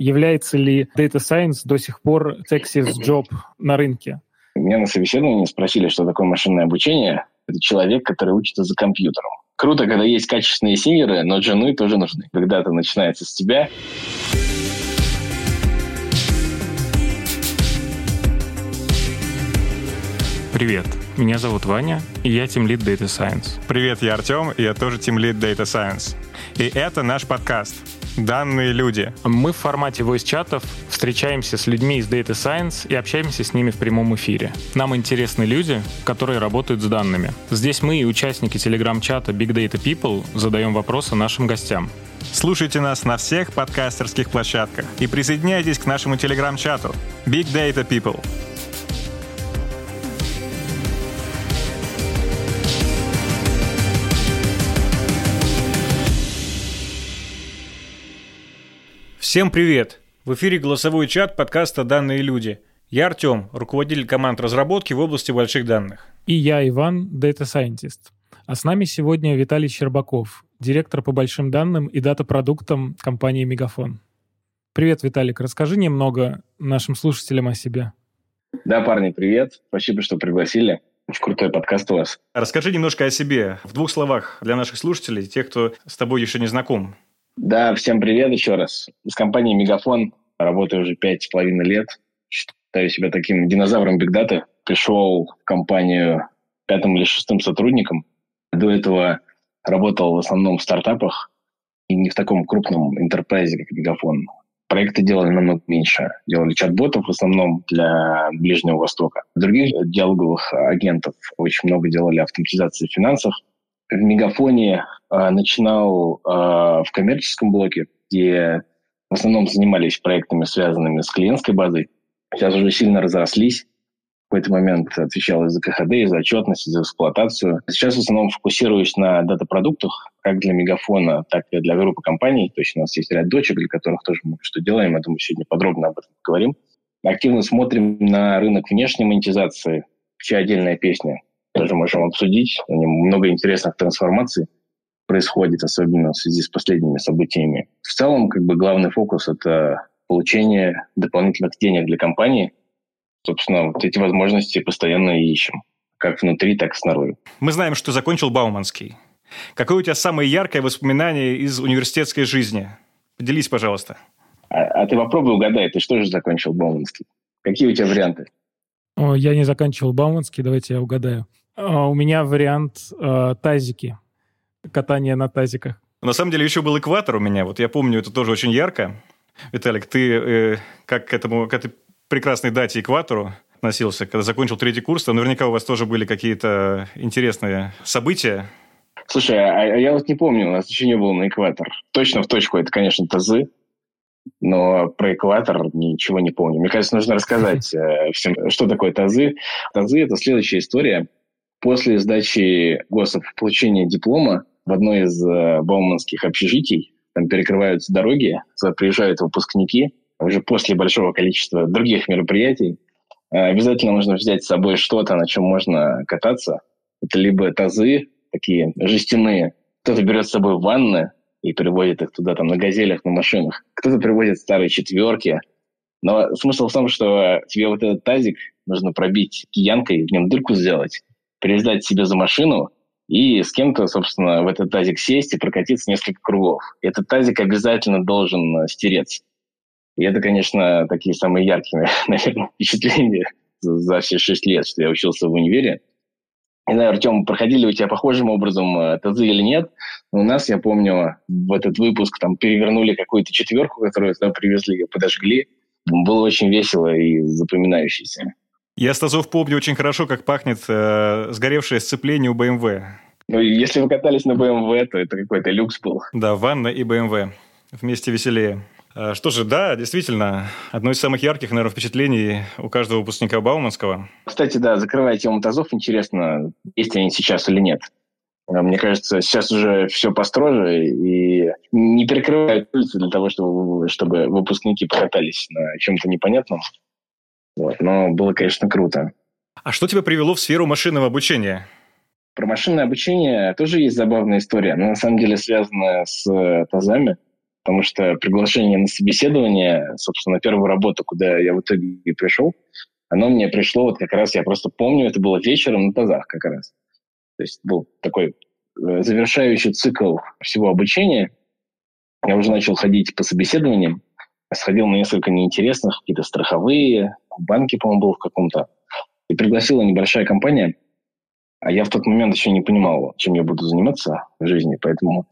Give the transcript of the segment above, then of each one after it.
Является ли Data Science до сих пор job на рынке? Меня на собеседовании спросили, что такое машинное обучение. Это человек, который учится за компьютером. Круто, когда есть качественные синеры, но жены тоже нужны. Когда это начинается с тебя. Привет, меня зовут Ваня, и я Team Lead Data Science. Привет, я Артем, и я тоже Team Lead Data Science. И это наш подкаст «Данные люди». Мы в формате voice-чатов встречаемся с людьми из Data Science и общаемся с ними в прямом эфире. Нам интересны люди, которые работают с данными. Здесь мы и участники телеграм-чата Big Data People задаем вопросы нашим гостям. Слушайте нас на всех подкастерских площадках и присоединяйтесь к нашему телеграм-чату Big Data People. Всем привет! В эфире голосовой чат подкаста «Данные люди». Я Артем, руководитель команд разработки в области больших данных. И я Иван, Data Scientist. А с нами сегодня Виталий Щербаков, директор по большим данным и дата-продуктам компании «Мегафон». Привет, Виталик. Расскажи немного нашим слушателям о себе. Да, парни, привет. Спасибо, что пригласили. Очень крутой подкаст у вас. Расскажи немножко о себе в двух словах для наших слушателей, тех, кто с тобой еще не знаком. Да, всем привет еще раз. Из компании Мегафон работаю уже пять с половиной лет. Считаю себя таким динозавром бигдаты. Пришел в компанию пятым или шестым сотрудником. До этого работал в основном в стартапах и не в таком крупном интерпрайзе, как Мегафон. Проекты делали намного меньше. Делали чат-ботов в основном для Ближнего Востока. Других диалоговых агентов очень много делали автоматизации финансов в Мегафоне э, начинал э, в коммерческом блоке, где в основном занимались проектами, связанными с клиентской базой. Сейчас уже сильно разрослись. В какой-то момент отвечал и за КХД, и за отчетность, и за эксплуатацию. Сейчас в основном фокусируюсь на дата-продуктах, как для Мегафона, так и для группы компаний. То есть у нас есть ряд дочек, для которых тоже мы что делаем. Я думаю, сегодня подробно об этом поговорим. Активно смотрим на рынок внешней монетизации. Вообще отдельная песня тоже можем обсудить. У него много интересных трансформаций происходит, особенно в связи с последними событиями. В целом, как бы главный фокус – это получение дополнительных денег для компании. Собственно, вот эти возможности постоянно ищем, как внутри, так и снаружи. Мы знаем, что закончил Бауманский. Какое у тебя самое яркое воспоминание из университетской жизни? Поделись, пожалуйста. А, а ты попробуй угадай, ты что же закончил Бауманский? Какие у тебя варианты? О, я не заканчивал Бауманский, давайте я угадаю. А, у меня вариант э, тазики. Катание на тазиках. На самом деле еще был экватор у меня. Вот я помню, это тоже очень ярко. Виталик, ты э, как к этому, к этой прекрасной дате экватору носился, когда закончил третий курс, то наверняка у вас тоже были какие-то интересные события. Слушай, а, а я вот не помню, у нас еще не было на экватор. Точно в точку это, конечно, тазы, но про экватор ничего не помню. Мне кажется, нужно рассказать э, всем, что такое тазы. Тазы – это следующая история. После сдачи ГОСов получения диплома в одной из э, бауманских общежитий, там перекрываются дороги, приезжают выпускники, уже после большого количества других мероприятий, э, обязательно нужно взять с собой что-то, на чем можно кататься. Это либо тазы, такие жестяные, кто-то берет с собой ванны и приводит их туда там на газелях, на машинах, кто-то приводит старые четверки. Но смысл в том, что тебе вот этот тазик нужно пробить киянкой, в нем дырку сделать, пересдать себе за машину и с кем-то, собственно, в этот тазик сесть и прокатиться несколько кругов. Этот тазик обязательно должен э, стереться. И это, конечно, такие самые яркие, наверное, впечатления за все шесть лет, что я учился в универе. Не знаю, Артем, проходили у тебя похожим образом э, тазы или нет, но у нас, я помню, в этот выпуск там перевернули какую-то четверку, которую туда привезли, подожгли. Было очень весело и запоминающееся. Я с тазов помню очень хорошо, как пахнет э, сгоревшее сцепление у BMW. Ну, если вы катались на BMW, то это какой-то люкс был. Да, ванна и BMW. Вместе веселее. А, что же, да, действительно, одно из самых ярких, наверное, впечатлений у каждого выпускника Бауманского. Кстати, да, закрывая тему тазов, интересно, есть они сейчас или нет. А, мне кажется, сейчас уже все построже и не перекрывают улицы для того, чтобы, чтобы выпускники покатались на чем-то непонятном. Вот. Но было, конечно, круто. А что тебя привело в сферу машинного обучения? Про машинное обучение тоже есть забавная история. Она на самом деле связана с тазами. потому что приглашение на собеседование, собственно, на первую работу, куда я в итоге и пришел, оно мне пришло вот как раз, я просто помню, это было вечером на тазах как раз. То есть был такой э, завершающий цикл всего обучения. Я уже начал ходить по собеседованиям, сходил на несколько неинтересных, какие-то страховые, банки, по-моему, был в каком-то. И пригласила небольшая компания, а я в тот момент еще не понимал, чем я буду заниматься в жизни, поэтому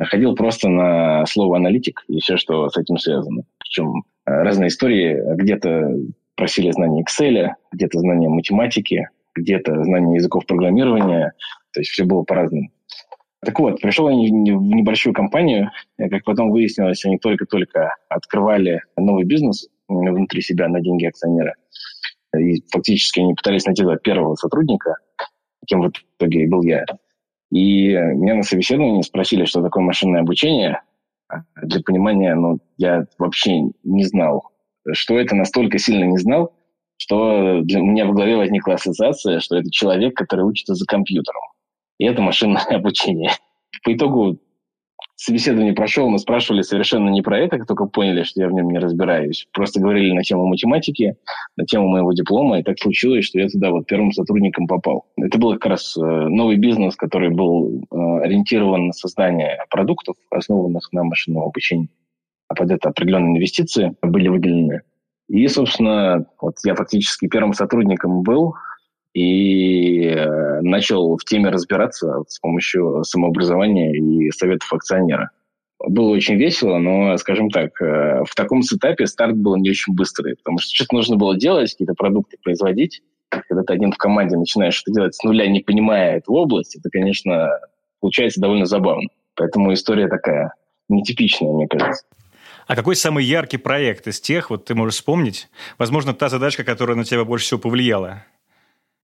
ходил просто на слово аналитик и все, что с этим связано. Причем э, разные истории. Где-то просили знания Excel, где-то знания математики, где-то знания языков программирования. То есть все было по-разному. Так вот, пришел я в небольшую компанию. Как потом выяснилось, они только-только открывали новый бизнес внутри себя на деньги акционера. И фактически они пытались найти первого сотрудника, кем в итоге был я. И меня на собеседовании спросили, что такое машинное обучение. Для понимания, ну, я вообще не знал, что это настолько сильно не знал, что для меня в голове возникла ассоциация, что это человек, который учится за компьютером. И это машинное обучение. По итогу собеседование прошел, мы спрашивали совершенно не про это, как только поняли, что я в нем не разбираюсь. Просто говорили на тему математики, на тему моего диплома, и так случилось, что я туда вот первым сотрудником попал. Это был как раз э, новый бизнес, который был э, ориентирован на создание продуктов, основанных на машинном обучении. А под это определенные инвестиции были выделены. И, собственно, вот я фактически первым сотрудником был, и э, начал в теме разбираться с помощью самообразования и советов акционера. Было очень весело, но, скажем так, э, в таком сетапе старт был не очень быстрый, потому что что-то нужно было делать, какие-то продукты производить. Когда ты один в команде начинаешь что-то делать с нуля, не понимая эту область, это, конечно, получается довольно забавно. Поэтому история такая нетипичная, мне кажется. А какой самый яркий проект из тех, вот ты можешь вспомнить? Возможно, та задачка, которая на тебя больше всего повлияла?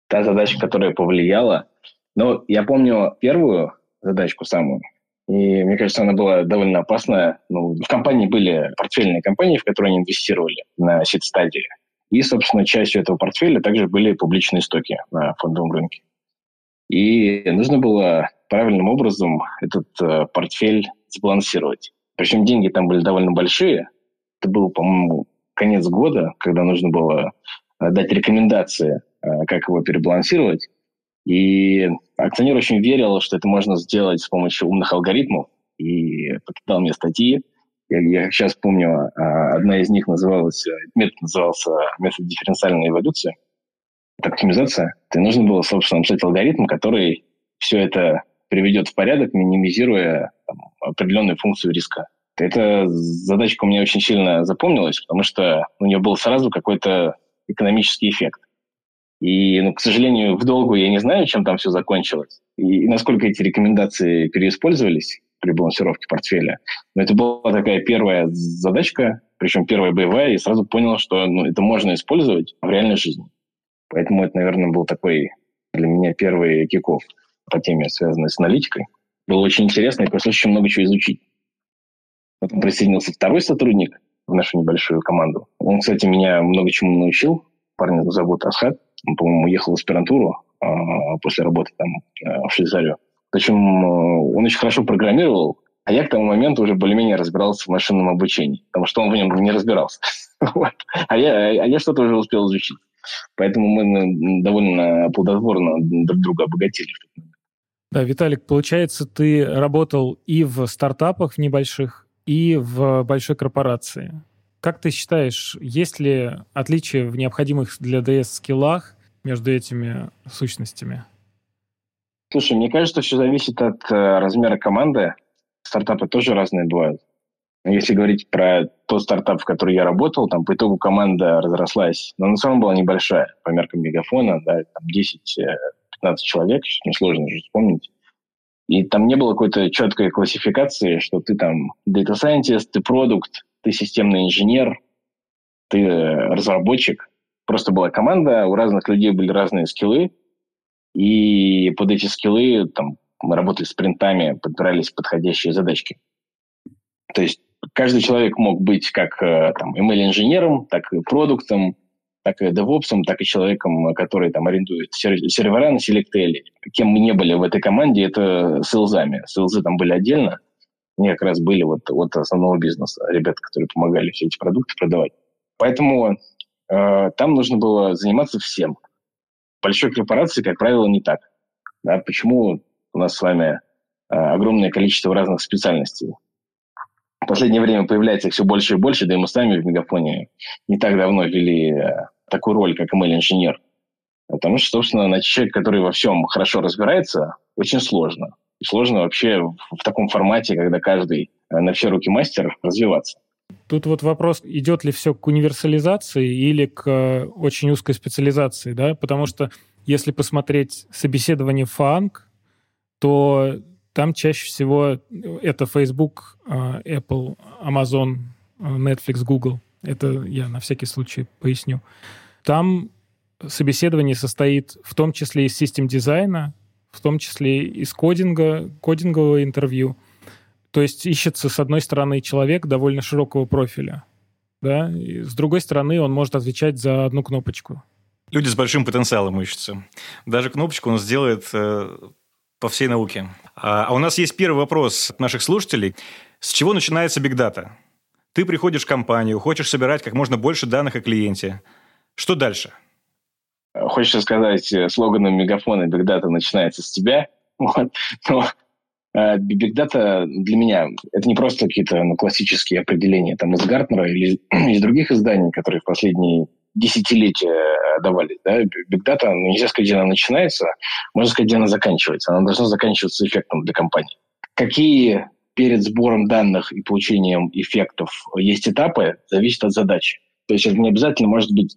Та задача, которая повлияла. Но я помню первую задачку самую, и мне кажется, она была довольно опасная. Ну, в компании были портфельные компании, в которые они инвестировали на сид-стадии. И, собственно, частью этого портфеля также были публичные стоки на фондовом рынке. И нужно было правильным образом этот э, портфель сбалансировать. Причем деньги там были довольно большие. Это был, по-моему, конец года, когда нужно было э, дать рекомендации как его перебалансировать. И акционер очень верил, что это можно сделать с помощью умных алгоритмов, и покидал мне статьи. Я, я сейчас помню, а, одна из них называлась, метод назывался метод дифференциальной эволюции, это оптимизация. И нужно было, собственно, написать алгоритм, который все это приведет в порядок, минимизируя там, определенную функцию риска. Эта задачка у меня очень сильно запомнилась, потому что у нее был сразу какой-то экономический эффект. И, ну, к сожалению, в долгу я не знаю, чем там все закончилось. И, и насколько эти рекомендации переиспользовались при балансировке портфеля. Но это была такая первая задачка, причем первая боевая, и сразу понял, что ну, это можно использовать в реальной жизни. Поэтому это, наверное, был такой для меня первый киков по теме, связанной с аналитикой. Было очень интересно, и пришлось очень много чего изучить. Потом присоединился второй сотрудник в нашу небольшую команду. Он, кстати, меня много чему научил. Парня зовут Асхат. Он, по-моему, уехал в аспирантуру а, после работы там а, в Швейцарию. Причем э, он очень хорошо программировал, а я к тому моменту уже более-менее разбирался в машинном обучении, потому что он в нем не разбирался. а, я, а я что-то уже успел изучить. Поэтому мы довольно плодотворно друг друга обогатили. Да, Виталик, получается, ты работал и в стартапах небольших, и в большой корпорации. Как ты считаешь, есть ли отличия в необходимых для DS скиллах между этими сущностями? Слушай, мне кажется, все зависит от э, размера команды. Стартапы тоже разные бывают. Если говорить про тот стартап, в который я работал, там по итогу команда разрослась, но на самом была небольшая, по меркам мегафона, да, там 10-15 человек, несложно уже вспомнить. И там не было какой-то четкой классификации, что ты там data scientist, ты продукт, ты системный инженер, ты разработчик. Просто была команда, у разных людей были разные скиллы, и под эти скиллы там, мы работали с принтами, подбирались подходящие задачки. То есть каждый человек мог быть как э, там, email-инженером, так и продуктом, так и девопсом, так и человеком, который там арендует сервера на Selectel. Кем мы не были в этой команде, это селзами. Селзы там были отдельно, Они как раз были вот от основного бизнеса, ребята, которые помогали все эти продукты продавать. Поэтому э, там нужно было заниматься всем. Большой корпорации, как правило, не так. Да, почему у нас с вами э, огромное количество разных специальностей? В последнее время появляется их все больше и больше, да и мы сами в Мегафоне не так давно ввели э, такую роль, как ML-инженер. Потому что, собственно, найти человека, который во всем хорошо разбирается, очень сложно. Сложно вообще в таком формате, когда каждый э, на все руки мастер, развиваться. Тут вот вопрос, идет ли все к универсализации или к э, очень узкой специализации, да? Потому что если посмотреть собеседование ФАНГ, то там чаще всего это Facebook, э, Apple, Amazon, Netflix, Google. Это я на всякий случай поясню. Там собеседование состоит в том числе из систем дизайна, в том числе из кодинга, кодингового интервью. То есть ищется, с одной стороны, человек довольно широкого профиля, да, и с другой стороны, он может отвечать за одну кнопочку. Люди с большим потенциалом ищутся. Даже кнопочку он сделает э, по всей науке. А, а у нас есть первый вопрос от наших слушателей. С чего начинается бигдата? Ты приходишь в компанию, хочешь собирать как можно больше данных о клиенте. Что дальше? Хочется сказать э, слоганом мегафона «Big Data начинается с тебя». Вот. Но э, Big Data для меня это не просто какие-то ну, классические определения там, из Гартнера или из других изданий, которые в последние десятилетия э, давали. Да? Big Data, ну, нельзя сказать, где она начинается, можно сказать, где она заканчивается. Она должна заканчиваться эффектом для компании. Какие перед сбором данных и получением эффектов есть этапы, зависит от задачи. То есть это не обязательно может быть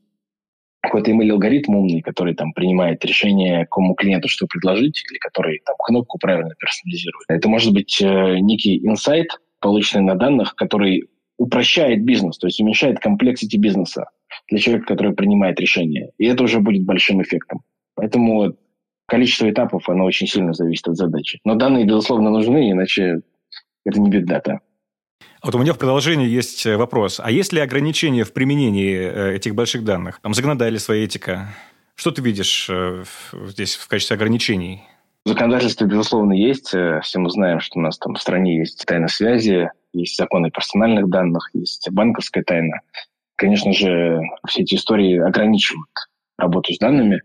какой-то email-алгоритм умный, который там принимает решение, кому клиенту что предложить, или который там кнопку правильно персонализирует. Это может быть э, некий инсайт, полученный на данных, который упрощает бизнес, то есть уменьшает комплексити бизнеса для человека, который принимает решение. И это уже будет большим эффектом. Поэтому количество этапов, оно очень сильно зависит от задачи. Но данные, безусловно, нужны, иначе это не big data. Вот у меня в продолжении есть э, вопрос. А есть ли ограничения в применении э, этих больших данных? Там законодательство, этика. Что ты видишь э, здесь в качестве ограничений? Законодательство, безусловно, есть. Все мы знаем, что у нас там в стране есть тайна связи, есть законы персональных данных, есть банковская тайна. Конечно же, все эти истории ограничивают работу с данными.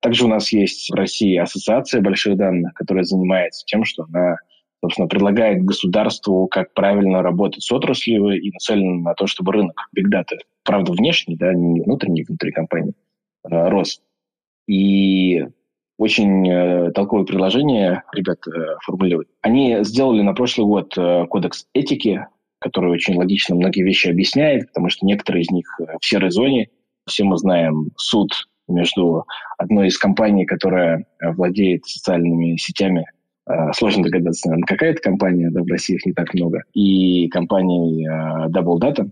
Также у нас есть в России ассоциация больших данных, которая занимается тем, что она собственно, предлагает государству, как правильно работать с отраслью и нацелен на то, чтобы рынок Big Data, правда, внешний, да, не внутренний, внутри компании, а, рос. И очень э, предложение ребят э, формулируют. Они сделали на прошлый год э, кодекс этики, который очень логично многие вещи объясняет, потому что некоторые из них э, в серой зоне. Все мы знаем суд между одной из компаний, которая э, владеет социальными сетями Э, сложно догадаться, наверное, какая это компания, да, в России их не так много, и компанией э, Double Data,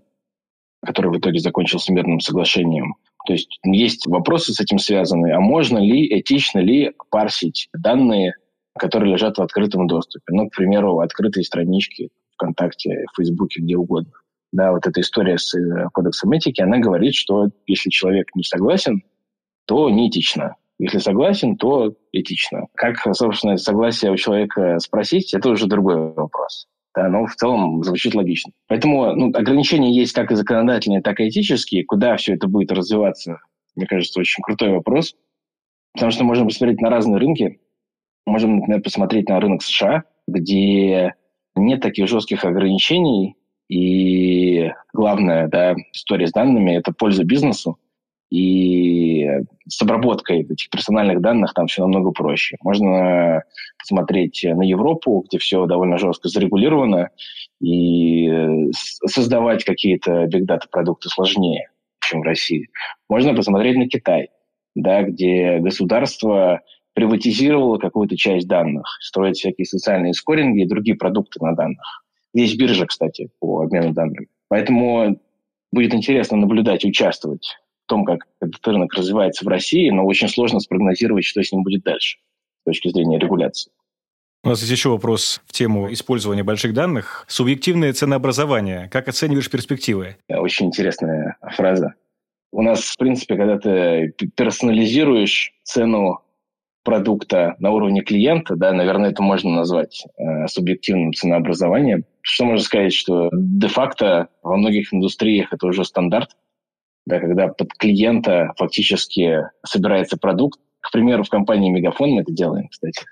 который в итоге закончился мирным соглашением. То есть есть вопросы с этим связаны, а можно ли, этично ли парсить данные, которые лежат в открытом доступе. Ну, к примеру, открытые странички ВКонтакте, Фейсбуке, где угодно. Да, вот эта история с э, кодексом этики, она говорит, что если человек не согласен, то неэтично. Если согласен, то этично. Как, собственно, согласие у человека спросить, это уже другой вопрос. Да, но в целом звучит логично. Поэтому ну, ограничения есть как и законодательные, так и этические. Куда все это будет развиваться, мне кажется, очень крутой вопрос. Потому что можем посмотреть на разные рынки. Можем, например, посмотреть на рынок США, где нет таких жестких ограничений. И главная да, история с данными – это польза бизнесу. И с обработкой этих персональных данных там все намного проще. Можно посмотреть на Европу, где все довольно жестко зарегулировано, и создавать какие-то бигдата продукты сложнее, чем в России. Можно посмотреть на Китай, да, где государство приватизировало какую-то часть данных, строит всякие социальные скоринги и другие продукты на данных. Есть биржа, кстати, по обмену данными. Поэтому будет интересно наблюдать, участвовать том, как этот рынок развивается в России, но очень сложно спрогнозировать, что с ним будет дальше с точки зрения регуляции. У нас есть еще вопрос в тему использования больших данных. Субъективное ценообразование. Как оцениваешь перспективы? Очень интересная фраза. У нас, в принципе, когда ты персонализируешь цену продукта на уровне клиента, да, наверное, это можно назвать э, субъективным ценообразованием. что можно сказать, что де-факто во многих индустриях это уже стандарт, да, когда под клиента фактически собирается продукт. К примеру, в компании Мегафон мы это делаем, кстати.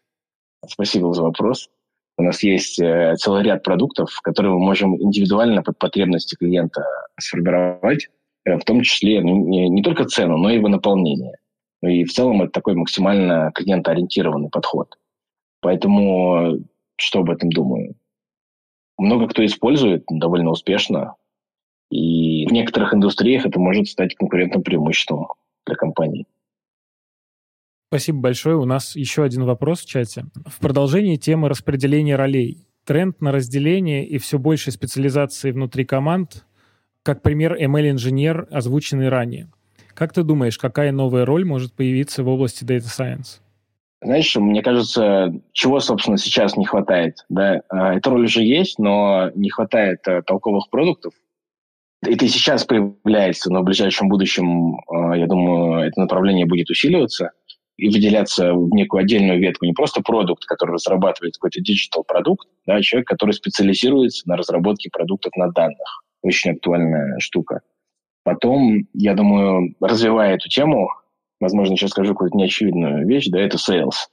Спасибо за вопрос. У нас есть э, целый ряд продуктов, которые мы можем индивидуально под потребности клиента сформировать, э, в том числе ну, не, не только цену, но и его наполнение. Ну и в целом это такой максимально клиентоориентированный подход. Поэтому что об этом думаю? Много кто использует довольно успешно, и в некоторых индустриях это может стать конкурентным преимуществом для компаний. Спасибо большое. У нас еще один вопрос в чате. В продолжении темы распределения ролей. Тренд на разделение и все больше специализации внутри команд, как пример ML-инженер, озвученный ранее. Как ты думаешь, какая новая роль может появиться в области Data Science? Знаешь, мне кажется, чего, собственно, сейчас не хватает. Да? А, эта роль уже есть, но не хватает э, толковых продуктов. Это и сейчас появляется, но в ближайшем будущем, э, я думаю, это направление будет усиливаться – и выделяться в некую отдельную ветку. Не просто продукт, который разрабатывает какой-то digital продукт, да, а человек, который специализируется на разработке продуктов на данных. Очень актуальная штука. Потом, я думаю, развивая эту тему, возможно, сейчас скажу какую-то неочевидную вещь, да, это sales.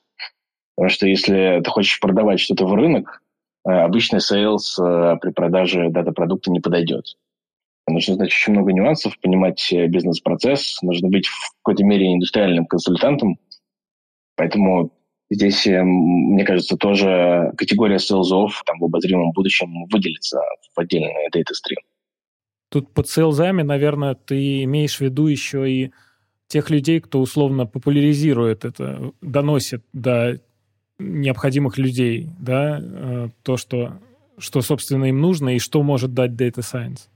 Потому что если ты хочешь продавать что-то в рынок, э, обычный sales э, при продаже дата-продукта не подойдет. Нужно знать очень много нюансов, понимать э, бизнес-процесс, нужно быть в какой-то мере индустриальным консультантом, Поэтому здесь, э, мне кажется, тоже категория селзов там, в обозримом будущем выделится в отдельный stream. Тут под селзами, наверное, ты имеешь в виду еще и тех людей, кто условно популяризирует это, доносит до необходимых людей, да, э, то, что, что, собственно, им нужно и что может дать Data Science.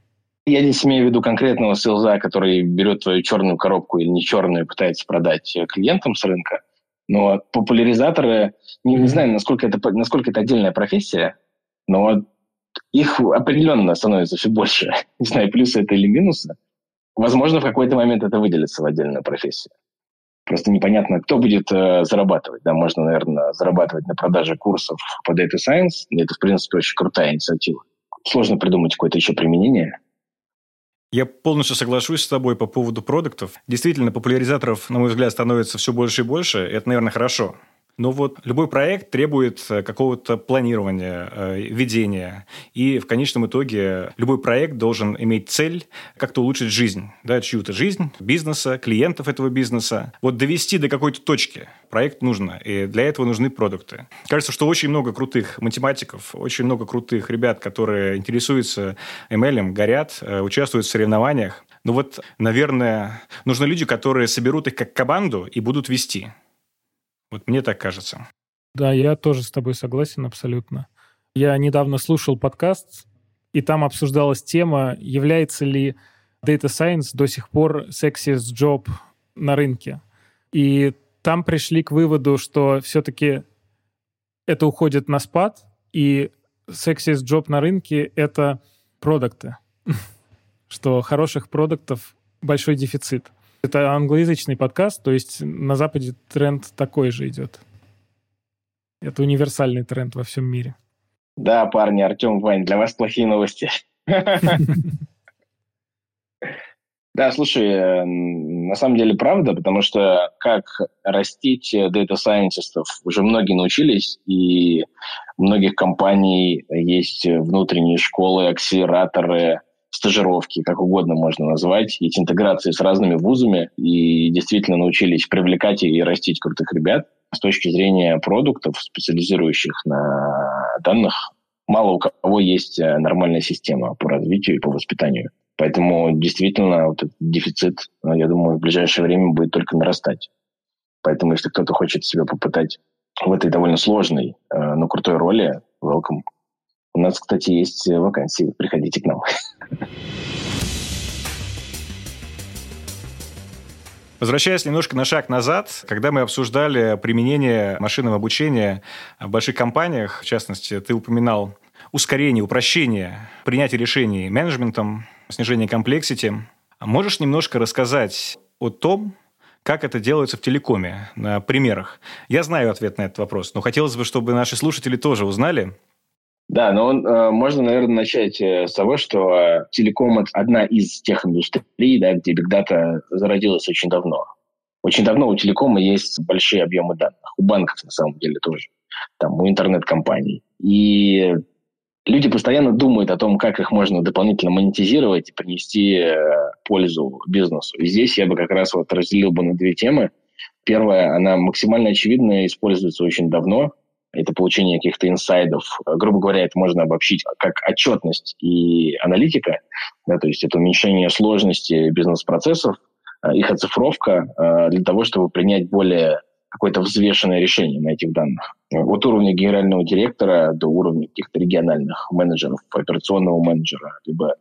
Я здесь имею в виду конкретного селза, который берет твою черную коробку или не черную и пытается продать клиентам с рынка. Но популяризаторы, не, не знаю, насколько это, насколько это отдельная профессия, но их определенно становится все больше. Не знаю, плюсы это или минусы. Возможно, в какой-то момент это выделится в отдельную профессию. Просто непонятно, кто будет э, зарабатывать. Да, можно, наверное, зарабатывать на продаже курсов по Data Science. Это, в принципе, очень крутая инициатива. Сложно придумать какое-то еще применение. Я полностью соглашусь с тобой по поводу продуктов. Действительно, популяризаторов, на мой взгляд, становится все больше и больше. Это, наверное, хорошо. Но вот любой проект требует э, какого-то планирования, э, ведения. И в конечном итоге любой проект должен иметь цель как-то улучшить жизнь. Да, чью-то жизнь, бизнеса, клиентов этого бизнеса. Вот довести до какой-то точки проект нужно. И для этого нужны продукты. Кажется, что очень много крутых математиков, очень много крутых ребят, которые интересуются ML, горят, э, участвуют в соревнованиях. Но вот, наверное, нужны люди, которые соберут их как команду и будут вести. Вот мне так кажется. Да, я тоже с тобой согласен абсолютно. Я недавно слушал подкаст, и там обсуждалась тема, является ли Data Science до сих пор sexiest job на рынке. И там пришли к выводу, что все-таки это уходит на спад, и sexiest job на рынке — это продукты. что хороших продуктов большой дефицит. Это англоязычный подкаст, то есть на Западе тренд такой же идет. Это универсальный тренд во всем мире. Да, парни, Артем, Вань, для вас плохие новости. Да, слушай, на самом деле правда, потому что как растить дата-сайентистов уже многие научились, и у многих компаний есть внутренние школы, акселераторы, стажировки, как угодно можно назвать, эти интеграции с разными вузами, и действительно научились привлекать и растить крутых ребят. С точки зрения продуктов, специализирующих на данных, мало у кого есть э, нормальная система по развитию и по воспитанию. Поэтому действительно вот этот дефицит, э, я думаю, в ближайшее время будет только нарастать. Поэтому если кто-то хочет себя попытать в этой довольно сложной, э, но крутой роли, welcome. У нас, кстати, есть вакансии. Приходите к нам. Возвращаясь немножко на шаг назад, когда мы обсуждали применение машинного обучения в больших компаниях, в частности, ты упоминал ускорение, упрощение принятия решений менеджментом, снижение комплексити. Можешь немножко рассказать о том, как это делается в телекоме, на примерах? Я знаю ответ на этот вопрос, но хотелось бы, чтобы наши слушатели тоже узнали, Да, но он, э, можно, наверное, начать э, с того, что э, телеком – это одна из тех индустрий, да, где бигдата зародилась очень давно. Очень давно у телекома есть большие объемы данных. У банков, на самом деле, тоже. Там, у интернет-компаний. И люди постоянно думают о том, как их можно дополнительно монетизировать и принести пользу бизнесу. И здесь я бы как раз вот разделил бы на две темы. Первая, она максимально очевидная, используется очень давно – это получение каких-то инсайдов. Грубо говоря, это можно обобщить как отчетность и аналитика, да, то есть это уменьшение сложности бизнес-процессов, э, их оцифровка э, для того, чтобы принять более какое-то взвешенное решение на этих данных. От уровня генерального директора до уровня каких-то региональных менеджеров, операционного менеджера, либо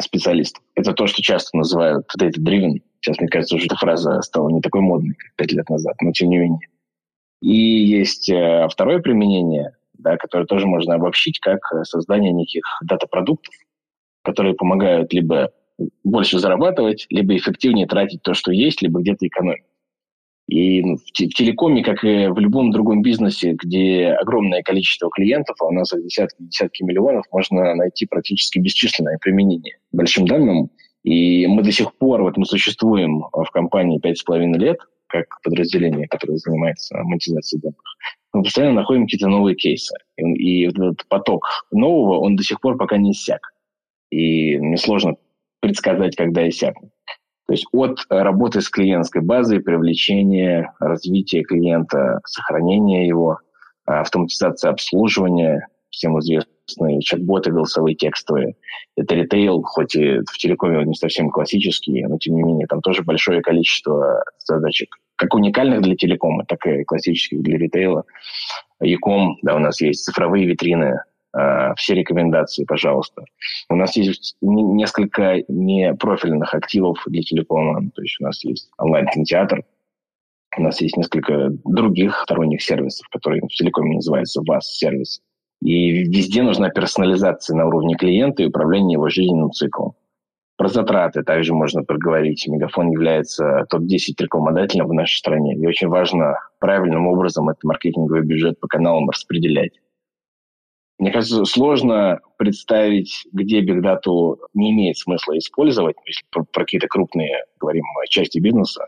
специалистов. Это то, что часто называют data-driven. Сейчас, мне кажется, уже эта фраза стала не такой модной, как пять лет назад, но тем не менее. И есть э, второе применение, да, которое тоже можно обобщить как э, создание неких дата-продуктов, которые помогают либо больше зарабатывать, либо эффективнее тратить то, что есть, либо где-то экономить. И в, телекоме, как и в любом другом бизнесе, где огромное количество клиентов, а у нас их десятки, десятки миллионов, можно найти практически бесчисленное применение большим данным. И мы до сих пор в этом существуем в компании пять с половиной лет – как подразделение, которое занимается монетизацией данных, мы постоянно находим какие-то новые кейсы. И, и этот поток нового, он до сих пор пока не иссяк. И мне сложно предсказать, когда иссякнет. То есть от работы с клиентской базой, привлечения, развития клиента, сохранения его, автоматизация обслуживания, всем известные чат-боты голосовые, текстовые. Это ритейл, хоть и в телекоме он не совсем классический, но тем не менее там тоже большое количество задачек как уникальных для телекома, так и классических для ритейла. Яком, да, у нас есть цифровые витрины, э, все рекомендации, пожалуйста. У нас есть несколько непрофильных активов для телекома. То есть у нас есть онлайн-кинотеатр, у нас есть несколько других сторонних сервисов, которые в телекоме называются VAS-сервис. И везде нужна персонализация на уровне клиента и управление его жизненным циклом. Про затраты также можно проговорить. Мегафон является топ-10 рекламодателем в нашей стране. И очень важно правильным образом этот маркетинговый бюджет по каналам распределять. Мне кажется, сложно представить, где бигдату не имеет смысла использовать, если про, про какие-то крупные, говорим, части бизнеса,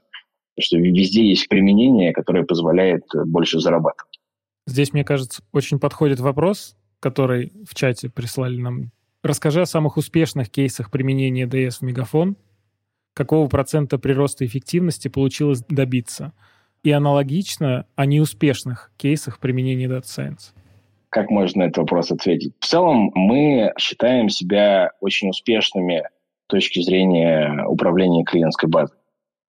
что везде есть применение, которое позволяет больше зарабатывать. Здесь, мне кажется, очень подходит вопрос, который в чате прислали нам Расскажи о самых успешных кейсах применения DS в Мегафон. Какого процента прироста эффективности получилось добиться? И аналогично о неуспешных кейсах применения Data Science. Как можно на этот вопрос ответить? В целом мы считаем себя очень успешными с точки зрения управления клиентской базой.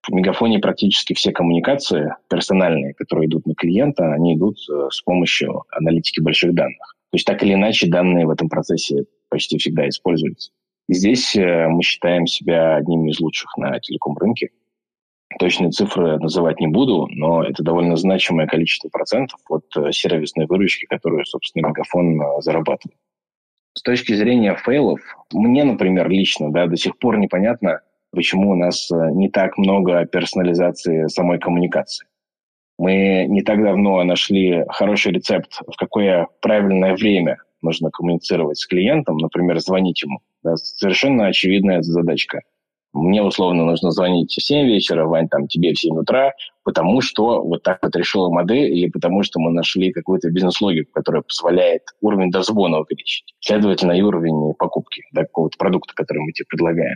В Мегафоне практически все коммуникации персональные, которые идут на клиента, они идут э, с помощью аналитики больших данных. То есть так или иначе данные в этом процессе почти всегда используется. И здесь э, мы считаем себя одними из лучших на телеком-рынке. Точные цифры называть не буду, но это довольно значимое количество процентов от э, сервисной выручки, которую, собственно, Мегафон э, зарабатывает. С точки зрения фейлов, мне, например, лично да, до сих пор непонятно, почему у нас не так много персонализации самой коммуникации. Мы не так давно нашли хороший рецепт, в какое правильное время нужно коммуницировать с клиентом, например, звонить ему. Да, совершенно очевидная задачка. Мне условно нужно звонить в 7 вечера, Вань, там тебе в 7 утра, потому что вот так вот решила модель, или потому что мы нашли какую-то бизнес-логику, которая позволяет уровень дозвона увеличить. Следовательно, и уровень покупки да, какого-то продукта, который мы тебе предлагаем.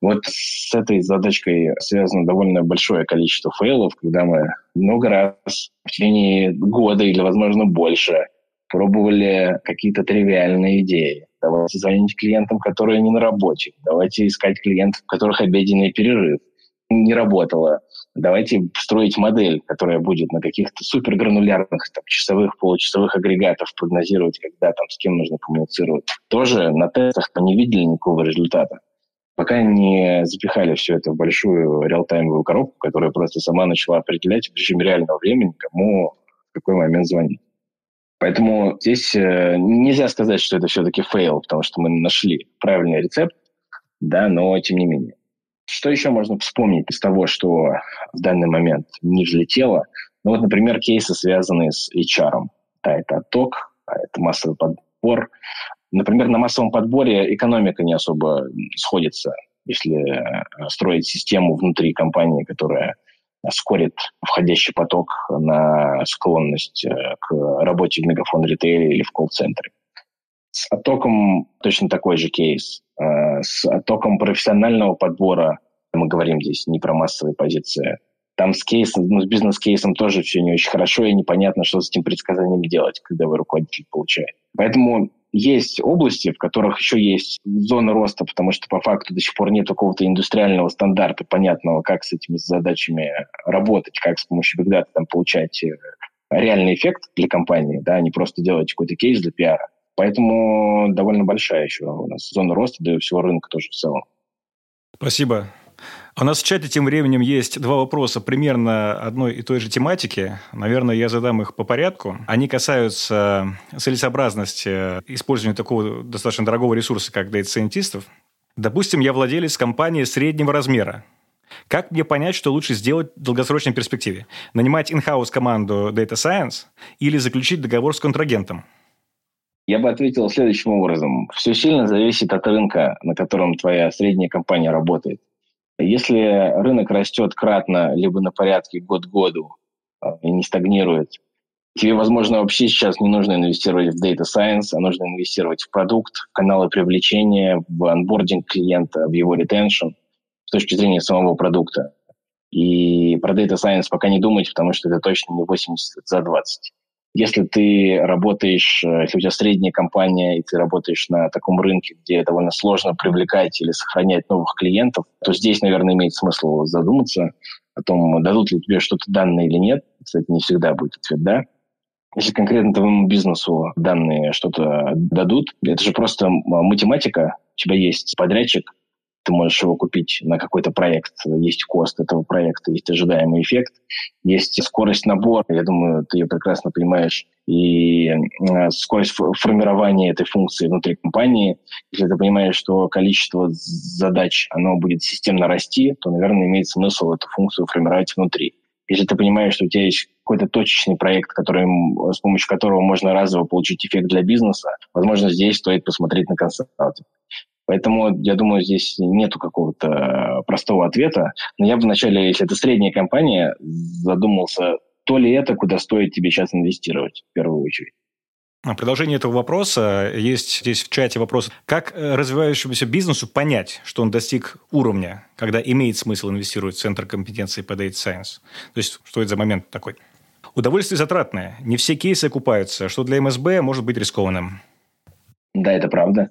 Вот с этой задачкой связано довольно большое количество фейлов, когда мы много раз в течение года или, возможно, больше пробовали какие-то тривиальные идеи. Давайте звонить клиентам, которые не на работе. Давайте искать клиентов, у которых обеденный перерыв. Не работало. Давайте строить модель, которая будет на каких-то супергранулярных там, часовых, получасовых агрегатов прогнозировать, когда там с кем нужно коммуницировать. Тоже на тестах мы не видели никакого результата. Пока не запихали все это в большую реалтаймовую коробку, которая просто сама начала определять в режиме реального времени, кому в какой момент звонить. Поэтому здесь э, нельзя сказать, что это все-таки fail, потому что мы нашли правильный рецепт, да, но тем не менее. Что еще можно вспомнить из того, что в данный момент не взлетело? Ну вот, например, кейсы, связанные с HR. Да, это отток, а это массовый подбор. Например, на массовом подборе экономика не особо сходится, если э, строить систему внутри компании, которая скорит входящий поток на склонность э, к работе в мегафон ритейле или в колл-центре. С оттоком точно такой же кейс. Э, с оттоком профессионального подбора, мы говорим здесь не про массовые позиции, там с кейсом, ну, с бизнес-кейсом тоже все не очень хорошо, и непонятно, что с этим предсказанием делать, когда вы руководитель получает. Поэтому есть области, в которых еще есть зона роста, потому что по факту до сих пор нет какого-то индустриального стандарта понятного, как с этими задачами работать, как с помощью Big Data там, получать э, реальный эффект для компании, да, а не просто делать какой-то кейс для пиара. Поэтому довольно большая еще у нас зона роста, и всего рынка тоже в целом. Спасибо. У нас в чате тем временем есть два вопроса примерно одной и той же тематики. Наверное, я задам их по порядку. Они касаются целесообразности использования такого достаточно дорогого ресурса, как дата-сайентистов. Допустим, я владелец компании среднего размера. Как мне понять, что лучше сделать в долгосрочной перспективе? Нанимать in-house команду Data Science или заключить договор с контрагентом? Я бы ответил следующим образом. Все сильно зависит от рынка, на котором твоя средняя компания работает. Если рынок растет кратно, либо на порядке год к году а, и не стагнирует, тебе, возможно, вообще сейчас не нужно инвестировать в Data Science, а нужно инвестировать в продукт, в каналы привлечения, в анбординг клиента, в его ретеншн с точки зрения самого продукта. И про Data Science пока не думать, потому что это точно не 80 за 20. Если ты работаешь, э, если у тебя средняя компания, и ты работаешь на таком рынке, где довольно сложно привлекать или сохранять новых клиентов, то здесь, наверное, имеет смысл задуматься о том, дадут ли тебе что-то данные или нет. Кстати, не всегда будет ответ «да». Если конкретно твоему бизнесу данные что-то дадут, это же просто математика. У тебя есть подрядчик, ты можешь его купить на какой-то проект, есть кост этого проекта, есть ожидаемый эффект, есть скорость набора, я думаю, ты ее прекрасно понимаешь, и скорость формирования этой функции внутри компании. Если ты понимаешь, что количество задач, оно будет системно расти, то, наверное, имеет смысл эту функцию формировать внутри. Если ты понимаешь, что у тебя есть какой-то точечный проект, который, с помощью которого можно разово получить эффект для бизнеса, возможно, здесь стоит посмотреть на консалтинг. Поэтому, я думаю, здесь нету какого-то простого ответа. Но я бы вначале, если это средняя компания, задумался, то ли это, куда стоит тебе сейчас инвестировать в первую очередь. А продолжение этого вопроса есть здесь в чате вопрос. Как э, развивающемуся бизнесу понять, что он достиг уровня, когда имеет смысл инвестировать в Центр компетенции по Data Science? То есть, что это за момент такой? Удовольствие затратное. Не все кейсы окупаются, что для МСБ может быть рискованным. Да, это правда.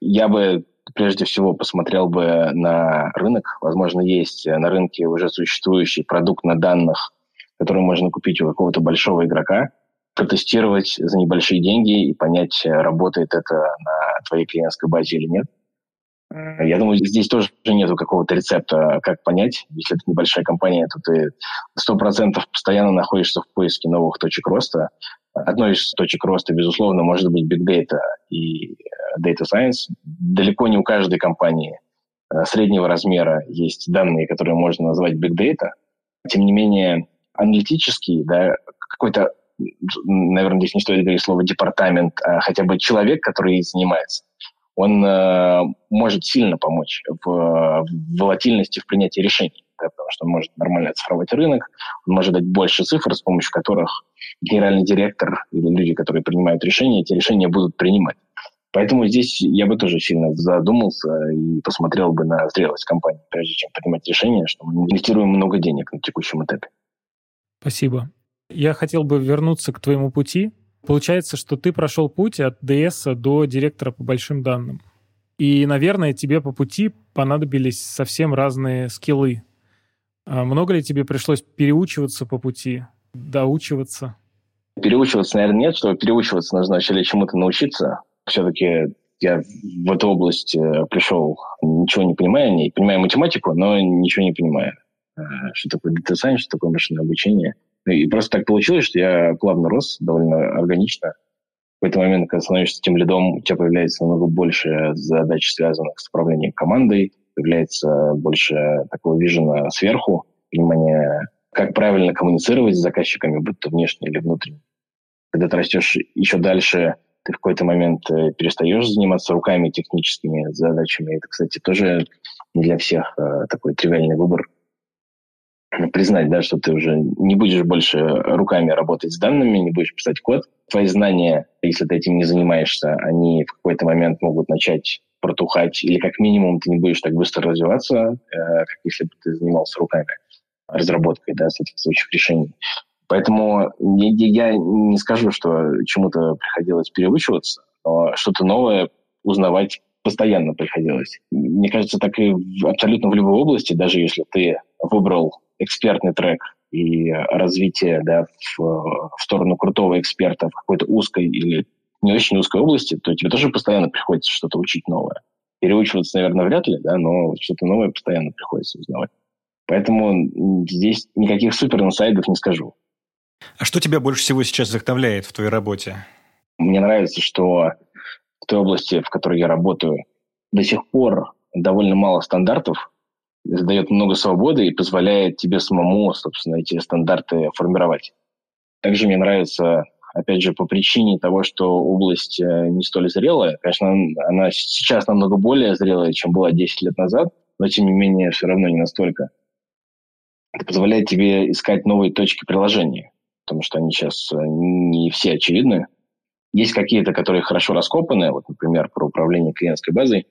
Я бы прежде всего посмотрел бы на рынок. Возможно, есть на рынке уже существующий продукт на данных, который можно купить у какого-то большого игрока, протестировать за небольшие деньги и понять, работает это на твоей клиентской базе или нет. Я думаю, здесь тоже нету какого-то рецепта, как понять. Если это небольшая компания, то ты сто процентов постоянно находишься в поиске новых точек роста. Одной из точек роста, безусловно, может быть Big Data и э, Data Science. Далеко не у каждой компании э, среднего размера есть данные, которые можно назвать Big Data. Тем не менее, аналитический, да, какой-то, наверное, здесь не стоит говорить слово департамент, а хотя бы человек, который занимается, он э, может сильно помочь в, в волатильности в принятии решений, да, потому что он может нормально оцифровать рынок, он может дать больше цифр, с помощью которых генеральный директор или люди, которые принимают решения, эти решения будут принимать. Поэтому здесь я бы тоже сильно задумался и посмотрел бы на зрелость компании, прежде чем принимать решение, что мы инвестируем много денег на текущем этапе. Спасибо. Я хотел бы вернуться к твоему пути. Получается, что ты прошел путь от ДС до директора по большим данным. И, наверное, тебе по пути понадобились совсем разные скиллы. А много ли тебе пришлось переучиваться по пути, доучиваться? Переучиваться, наверное, нет. Чтобы переучиваться, нужно вначале чему-то научиться все-таки я в эту область э, пришел, ничего не понимая, не понимаю математику, но ничего не понимаю. Э, что такое science, что такое машинное обучение. И просто так получилось, что я плавно рос, довольно органично. В какой-то момент, когда становишься тем лидом, у тебя появляется намного больше задач, связанных с управлением командой, появляется больше такого вижена сверху, понимания, как правильно коммуницировать с заказчиками, будь то внешне или внутренне. Когда ты растешь еще дальше, ты в какой-то момент э, перестаешь заниматься руками техническими задачами. Это, кстати, тоже не для всех э, такой тривиальный выбор. Признать, да, что ты уже не будешь больше руками работать с данными, не будешь писать код. Твои знания, если ты этим не занимаешься, они в какой-то момент могут начать протухать, или как минимум ты не будешь так быстро развиваться, э, как если бы ты занимался руками разработкой да, соответствующих решений. Поэтому я не скажу, что чему-то приходилось переучиваться, но что-то новое узнавать постоянно приходилось. Мне кажется, так и в, абсолютно в любой области, даже если ты выбрал экспертный трек и развитие да, в, в сторону крутого эксперта в какой-то узкой или не очень узкой области, то тебе тоже постоянно приходится что-то учить новое. Переучиваться, наверное, вряд ли, да, но что-то новое постоянно приходится узнавать. Поэтому здесь никаких супер инсайдов не скажу. А что тебя больше всего сейчас вдохновляет в твоей работе? Мне нравится, что той области, в которой я работаю, до сих пор довольно мало стандартов, дает много свободы и позволяет тебе самому, собственно, эти стандарты формировать. Также мне нравится, опять же, по причине того, что область э, не столь зрелая. Конечно, она сейчас намного более зрелая, чем была 10 лет назад, но, тем не менее, все равно не настолько. Это позволяет тебе искать новые точки приложения потому что они сейчас э, не все очевидны. Есть какие-то, которые хорошо раскопаны, вот, например, про управление клиентской базой.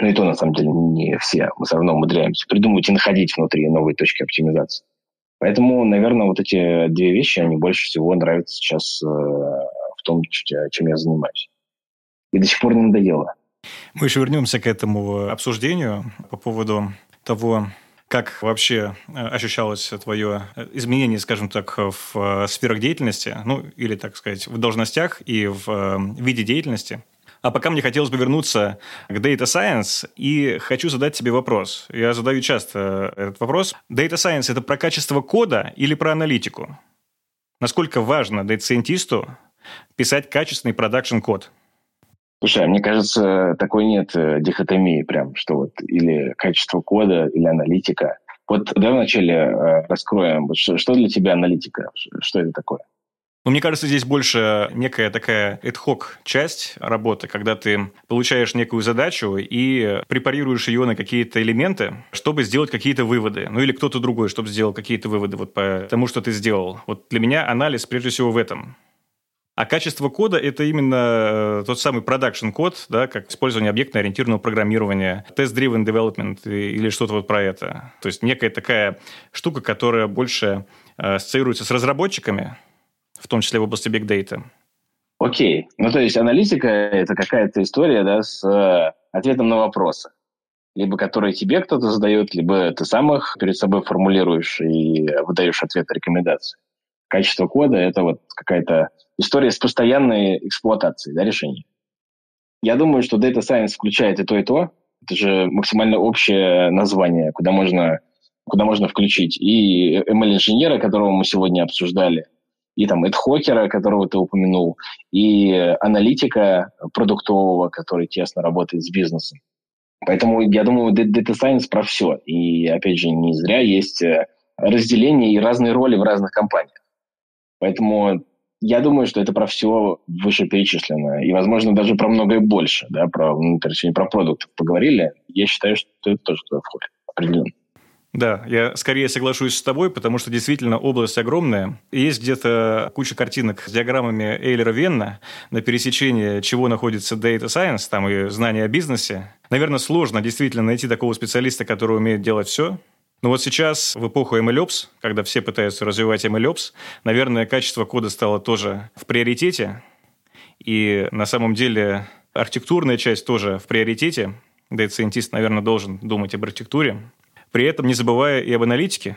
Но и то, на самом деле, не все. Мы все равно умудряемся придумывать и находить внутри новые точки оптимизации. Поэтому, наверное, вот эти две вещи, они больше всего нравятся сейчас э, в том, чем я занимаюсь. И до сих пор не надоело. Мы еще вернемся к этому обсуждению по поводу того, как вообще э, ощущалось твое э, изменение, скажем так, в э, сферах деятельности, ну, или, так сказать, в должностях и в виде деятельности? А пока мне хотелось бы вернуться к Data Science и хочу задать тебе вопрос. Я задаю часто этот вопрос. Data Science – это про качество кода или про аналитику? Насколько важно дата-сайентисту писать качественный production-код? Слушай, а мне кажется, такой нет э, дихотомии прям, что вот или качество кода, или аналитика. Вот давай вначале э, раскроем, что, для тебя аналитика, что это такое? Ну, мне кажется, здесь больше некая такая ad-hoc часть работы, когда ты получаешь некую задачу и препарируешь ее на какие-то элементы, чтобы сделать какие-то выводы. Ну, или кто-то другой, чтобы сделал какие-то выводы вот по тому, что ты сделал. Вот для меня анализ прежде всего в этом. А качество кода – это именно э, тот самый продакшн код, да, как использование объектно-ориентированного программирования, test-driven development или что-то вот про это. То есть некая такая штука, которая больше э, ассоциируется с разработчиками, в том числе в области big data. Окей. Ну, то есть аналитика – это какая-то история да, с э, ответом на вопросы. Либо которые тебе кто-то задает, либо ты сам их перед собой формулируешь и выдаешь ответ рекомендации качество кода – это вот какая-то история с постоянной эксплуатацией да, решений. Я думаю, что Data Science включает и то, и то. Это же максимально общее название, куда можно, куда можно включить и ML-инженера, которого мы сегодня обсуждали, и там эдхокера, которого ты упомянул, и аналитика продуктового, который тесно работает с бизнесом. Поэтому я думаю, Data Science про все. И, опять же, не зря есть э, разделение и разные роли в разных компаниях. Поэтому я думаю, что это про все вышеперечисленное. И, возможно, даже про многое больше. Да, про, ну, точнее, про продукт поговорили. Я считаю, что это тоже туда входит. Определенно. Да, я скорее соглашусь с тобой, потому что действительно область огромная. Есть где-то куча картинок с диаграммами Эйлера Венна, на пересечении чего находится Data Science, там и знания о бизнесе. Наверное, сложно действительно найти такого специалиста, который умеет делать все. Но вот сейчас, в эпоху MLOps, когда все пытаются развивать MLOps, наверное, качество кода стало тоже в приоритете. И на самом деле архитектурная часть тоже в приоритете. Scientist, наверное, должен думать об архитектуре. При этом не забывая и об аналитике,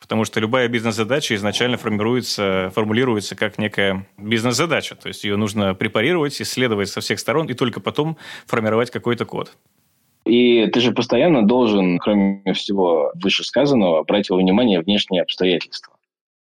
потому что любая бизнес-задача изначально формируется, формулируется как некая бизнес-задача. То есть ее нужно препарировать, исследовать со всех сторон и только потом формировать какой-то код. И ты же постоянно должен, кроме всего вышесказанного, брать во внимание внешние обстоятельства.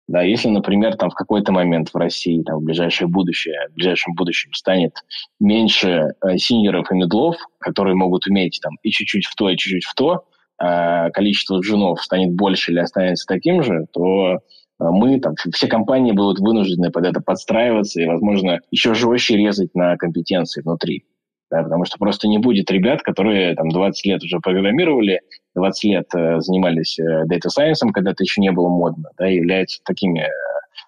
Да, если, например, там в какой-то момент в России, там, в ближайшее будущее, в ближайшем будущем станет меньше э, синьоров и медлов, которые могут уметь там и чуть-чуть в то, и чуть-чуть в то, а количество джунов станет больше или останется таким же, то мы, там, все компании будут вынуждены под это подстраиваться и, возможно, еще жестче резать на компетенции внутри. Да, потому что просто не будет ребят, которые там 20 лет уже программировали, 20 лет э, занимались э, data science, когда это еще не было модно, да, и являются такими э,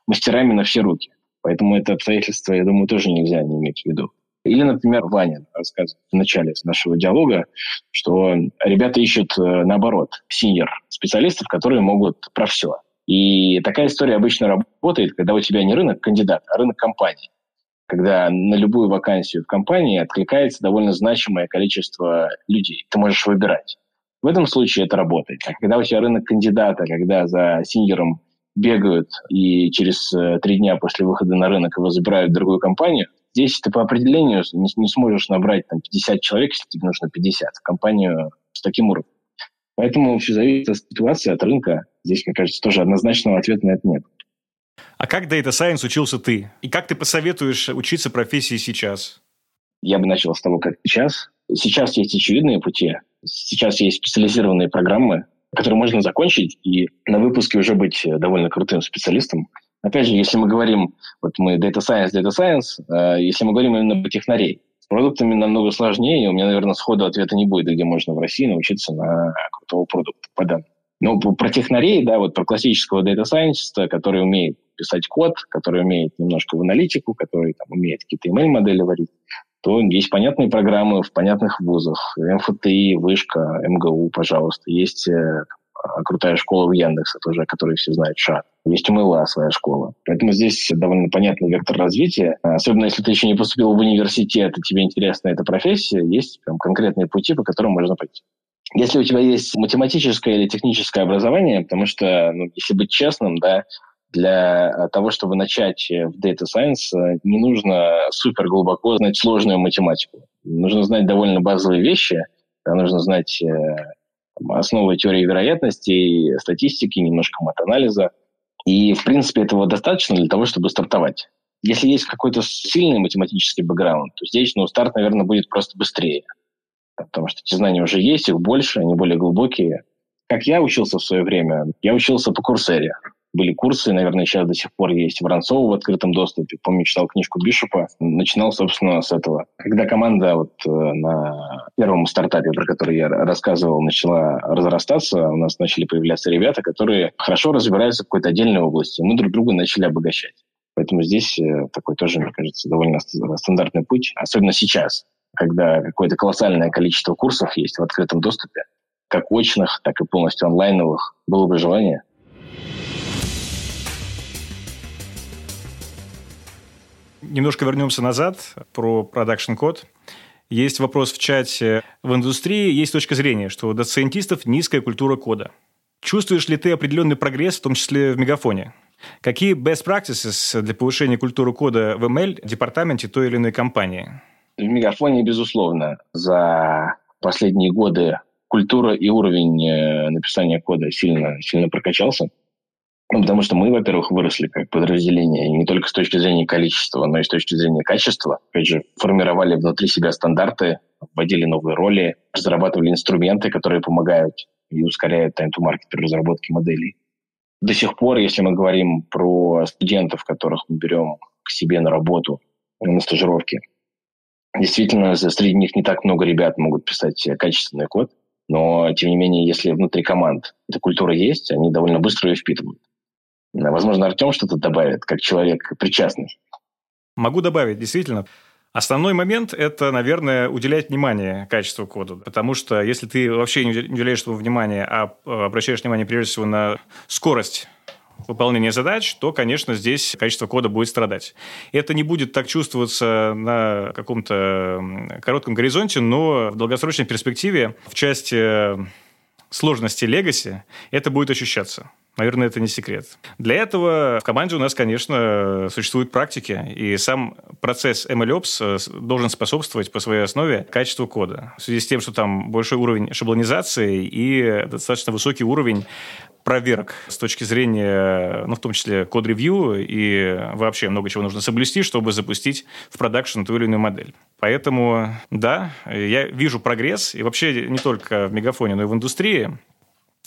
мастерами на все руки. Поэтому это обстоятельство, я думаю, тоже нельзя не иметь в виду. Или, например, Ваня рассказывает в начале нашего диалога, что ребята ищут, э, наоборот, синьор специалистов, которые могут про все. И такая история обычно работает, когда у тебя не рынок кандидата, а рынок компании. Когда на любую вакансию в компании откликается довольно значимое количество людей. Ты можешь выбирать. В этом случае это работает. А когда у тебя рынок кандидата, когда за синьором бегают и через э, три дня после выхода на рынок его забирают в другую компанию, здесь ты по определению не, не сможешь набрать там, 50 человек, если тебе нужно 50, в компанию с таким уровнем. Поэтому все зависит от ситуации, от рынка. Здесь, мне кажется, тоже однозначного ответа на это нет. А как Data Science учился ты? И как ты посоветуешь учиться профессии сейчас? Я бы начал с того, как сейчас. Сейчас есть очевидные пути. Сейчас есть специализированные программы, которые можно закончить и на выпуске уже быть довольно крутым специалистом. Опять же, если мы говорим, вот мы Data Science, Data Science, э, если мы говорим именно про технарей, с продуктами намного сложнее, у меня, наверное, сходу ответа не будет, где можно в России научиться на крутого продукта по данным. Но про технарей, да, вот про классического Scientist, который умеет писать код, который умеет немножко в аналитику, который там, умеет какие-то email-модели варить, то есть понятные программы в понятных вузах. МФТИ, Вышка, МГУ, пожалуйста. Есть э, крутая школа в Яндексе тоже, о которой все знают, ШАТ. Есть у МЛА своя школа. Поэтому здесь довольно понятный вектор развития. Особенно если ты еще не поступил в университет, и тебе интересна эта профессия, есть прям конкретные пути, по которым можно пойти. Если у тебя есть математическое или техническое образование, потому что, ну, если быть честным, да, для того, чтобы начать в Data Science, не нужно супер глубоко знать сложную математику. Нужно знать довольно базовые вещи, нужно знать э, основы теории вероятности, статистики, немножко мат-анализа. И, в принципе, этого достаточно для того, чтобы стартовать. Если есть какой-то сильный математический бэкграунд, то здесь ну, старт, наверное, будет просто быстрее. Потому что эти знания уже есть, их больше, они более глубокие. Как я учился в свое время? Я учился по Курсере были курсы, наверное, сейчас до сих пор есть Воронцова в открытом доступе. Помню, читал книжку Бишопа. Начинал, собственно, с этого. Когда команда вот э, на первом стартапе, про который я рассказывал, начала разрастаться, у нас начали появляться ребята, которые хорошо разбираются в какой-то отдельной области. Мы друг друга начали обогащать. Поэтому здесь э, такой тоже, мне кажется, довольно стандартный путь, особенно сейчас, когда какое-то колоссальное количество курсов есть в открытом доступе, как очных, так и полностью онлайновых. Было бы желание – Немножко вернемся назад про production код. Есть вопрос в чате. В индустрии есть точка зрения, что у data scientist ов низкая культура кода. Чувствуешь ли ты определенный прогресс, в том числе в Мегафоне? Какие best practices для повышения культуры кода в ML департаменте той или иной компании? В Мегафоне, безусловно, за последние годы культура и уровень э, написания кода сильно, сильно прокачался. Ну, потому что мы, во-первых, выросли как подразделение, и не только с точки зрения количества, но и с точки зрения качества. Опять же, формировали внутри себя стандарты, вводили новые роли, разрабатывали инструменты, которые помогают и ускоряют time-to-market при разработке моделей. До сих пор, если мы говорим про студентов, которых мы берем к себе на работу, на стажировки, действительно, среди них не так много ребят могут писать качественный код, но, тем не менее, если внутри команд эта культура есть, они довольно быстро ее впитывают. Возможно, Артем что-то добавит, как человек причастный. Могу добавить, действительно. Основной момент – это, наверное, уделять внимание качеству кода. Потому что если ты вообще не уделяешь этому внимания, а э, обращаешь внимание прежде всего на скорость выполнения задач, то, конечно, здесь качество кода будет страдать. Это не будет так чувствоваться на каком-то коротком горизонте, но в долгосрочной перспективе в части сложности легаси это будет ощущаться. Наверное, это не секрет. Для этого в команде у нас, конечно, существуют практики, и сам процесс MLOps э, должен способствовать по своей основе качеству кода. В связи с тем, что там большой уровень шаблонизации и достаточно высокий уровень проверок с точки зрения, ну, в том числе code review и вообще много чего нужно соблюсти, чтобы запустить в production ту или иную модель. Поэтому, да, я вижу прогресс, и вообще не только в Мегафоне, но и в индустрии.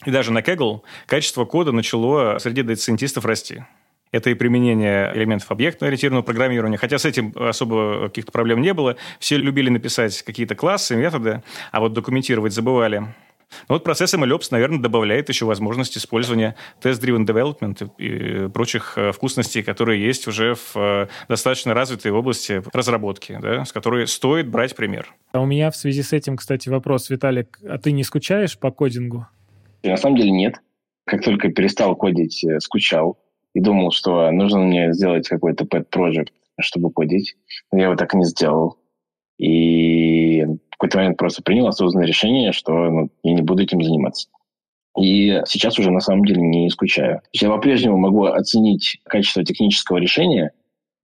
И даже на Kaggle качество кода начало среди data scientist ов расти. Это и применение элементов объектно-ориентированного программирования. Хотя с этим особо каких-то проблем не было. Все любили написать какие-то классы, методы, а вот документировать забывали. Но вот процесс MLOps, наверное, добавляет еще возможность использования test-driven development и прочих э, вкусностей, которые есть уже в э, достаточно развитой области разработки, да, с которой стоит брать пример. А у меня в связи с этим, кстати, вопрос, Виталик, а ты не скучаешь по кодингу? На самом деле нет. Как только перестал кодить, э, скучал и думал, что нужно мне сделать какой-то pet project, чтобы кодить. Я его так и не сделал. И в какой-то момент просто принял осознанное решение, что ну, я не буду этим заниматься. И сейчас уже на самом деле не скучаю. Я по-прежнему могу оценить качество технического решения,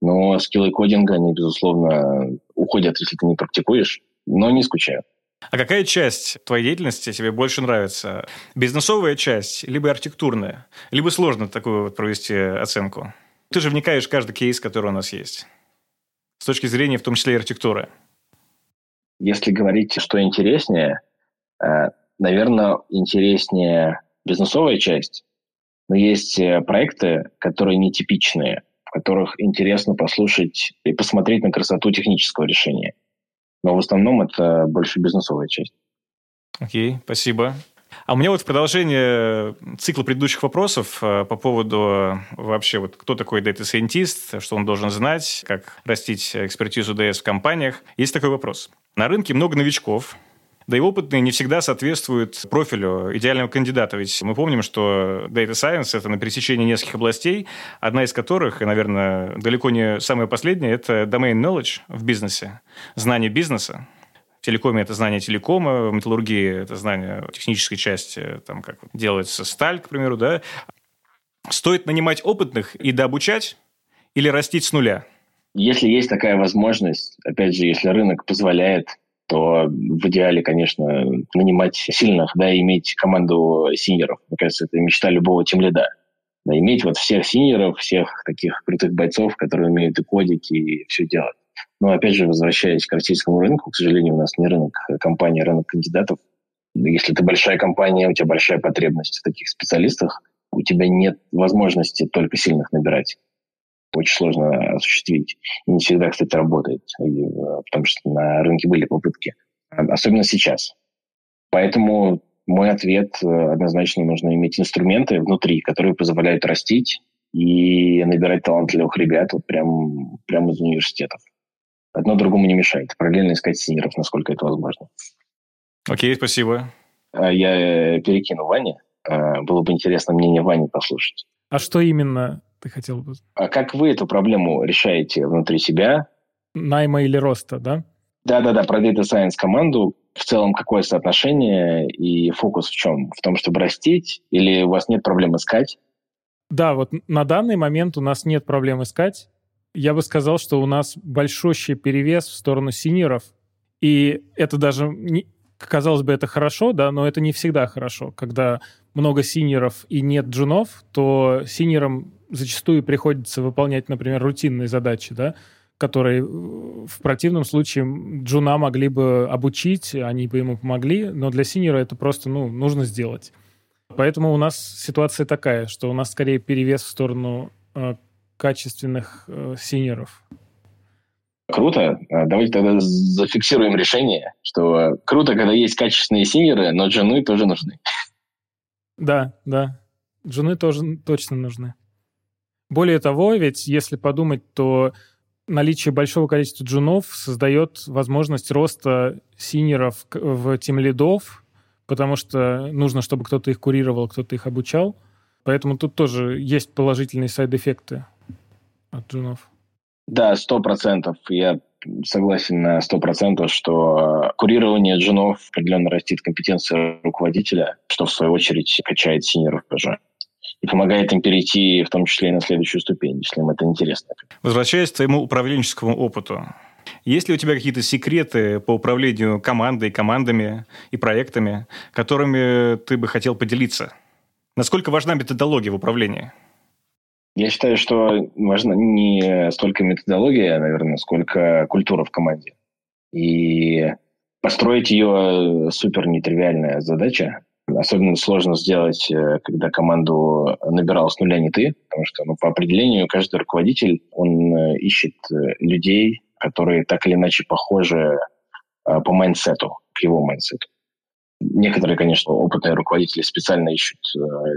но скиллы кодинга, они, безусловно, уходят, если ты не практикуешь, но не скучаю. А какая часть твоей деятельности тебе больше нравится? Бизнесовая часть, либо архитектурная? Либо сложно такую вот провести оценку? Ты же вникаешь в каждый кейс, который у нас есть. С точки зрения, в том числе, и архитектуры. Если говорить, что интереснее, э, наверное, интереснее бизнесовая часть, но есть э, проекты, которые нетипичные, в которых интересно послушать и посмотреть на красоту технического решения. Но в основном это больше бизнесовая часть. Окей, okay, спасибо. А у меня вот в продолжение цикла предыдущих вопросов э, по поводу вообще вот кто такой Data Scientist, что он должен знать, как растить экспертизу DS в компаниях. Есть такой вопрос. На рынке много новичков, да и опытные не всегда соответствуют профилю идеального кандидата. Ведь мы помним, что Data Science – это на пересечении нескольких областей, одна из которых, и, наверное, далеко не самая последняя, это domain knowledge в бизнесе, знание бизнеса. В телекоме это знание телекома, в металлургии это знание технической части, там, как делается сталь, к примеру, да. Стоит нанимать опытных и дообучать или растить с нуля – если есть такая возможность, опять же, если рынок позволяет, то в идеале, конечно, нанимать сильных, да, и иметь команду senior ов. Мне кажется, это мечта любого тимлида. Да, иметь вот всех senior ов, всех таких крутых бойцов, которые умеют и кодики, и все делать. Но, опять же, возвращаясь к российскому рынку, к сожалению, у нас не рынок компании, а рынок кандидатов. Если ты большая компания, у тебя большая потребность в таких специалистах, у тебя нет возможности только сильных набирать очень сложно осуществить. И не всегда, кстати, работает, э, потому что на рынке были попытки, особенно сейчас. Поэтому мой ответ э, однозначно нужно иметь инструменты внутри, которые позволяют растить и набирать талантливых ребят вот прям, прямо из университетов. Одно другому не мешает. Параллельно искать синеров, насколько это возможно. Окей, okay, спасибо. А я перекину Ване. А, было бы интересно мнение Вани послушать. А что именно ты хотел? А как вы эту проблему решаете внутри себя? Найма или роста, да? Да-да-да, про Data Science команду. В целом, какое соотношение и фокус в чем? В том, чтобы растить? Или у вас нет проблем искать? Да, вот на данный момент у нас нет проблем искать. Я бы сказал, что у нас большущий перевес в сторону синеров. И это даже, не, казалось бы, это хорошо, да, но это не всегда хорошо. Когда много senior ов и нет джунов, то senior ам зачастую приходится выполнять, например, рутинные задачи, да, которые в противном случае джуна могли бы обучить, они бы ему помогли, но для senior а это просто ну, нужно сделать. Поэтому у нас ситуация такая, что у нас скорее перевес в сторону э, качественных э, senior ов. Круто. А, давайте тогда зафиксируем решение, что круто, когда есть качественные senior ы, но джуны тоже нужны. Да, да. Джуны тоже точно нужны. Более того, ведь если подумать, то наличие большого количества джунов создает возможность роста senior ов в тимлидов, потому что нужно, чтобы кто-то их курировал, кто-то их обучал. Поэтому тут тоже есть положительные side effect ы от джунов. Да, сто процентов. Я согласен на сто процентов, что курирование джунов определенно растит компетенцию руководителя, что в свою очередь качает синеров тоже и помогает им перейти в том числе и на следующую ступень, если им это интересно. Возвращаясь к твоему управленческому опыту, есть ли у тебя какие-то секреты по управлению командой, командами и проектами, которыми ты бы хотел поделиться? Насколько важна методология в управлении? Я считаю, что важна не столько методология, наверное, сколько культура в команде. И построить ее супер нетривиальная задача, Особенно сложно сделать, э, когда команду набирал с нуля не ты, потому что ну, по определению каждый руководитель, он э, ищет э, людей, которые так или иначе похожи по mindset у, к его mindset у. Некоторые, конечно, опытные руководители специально ищут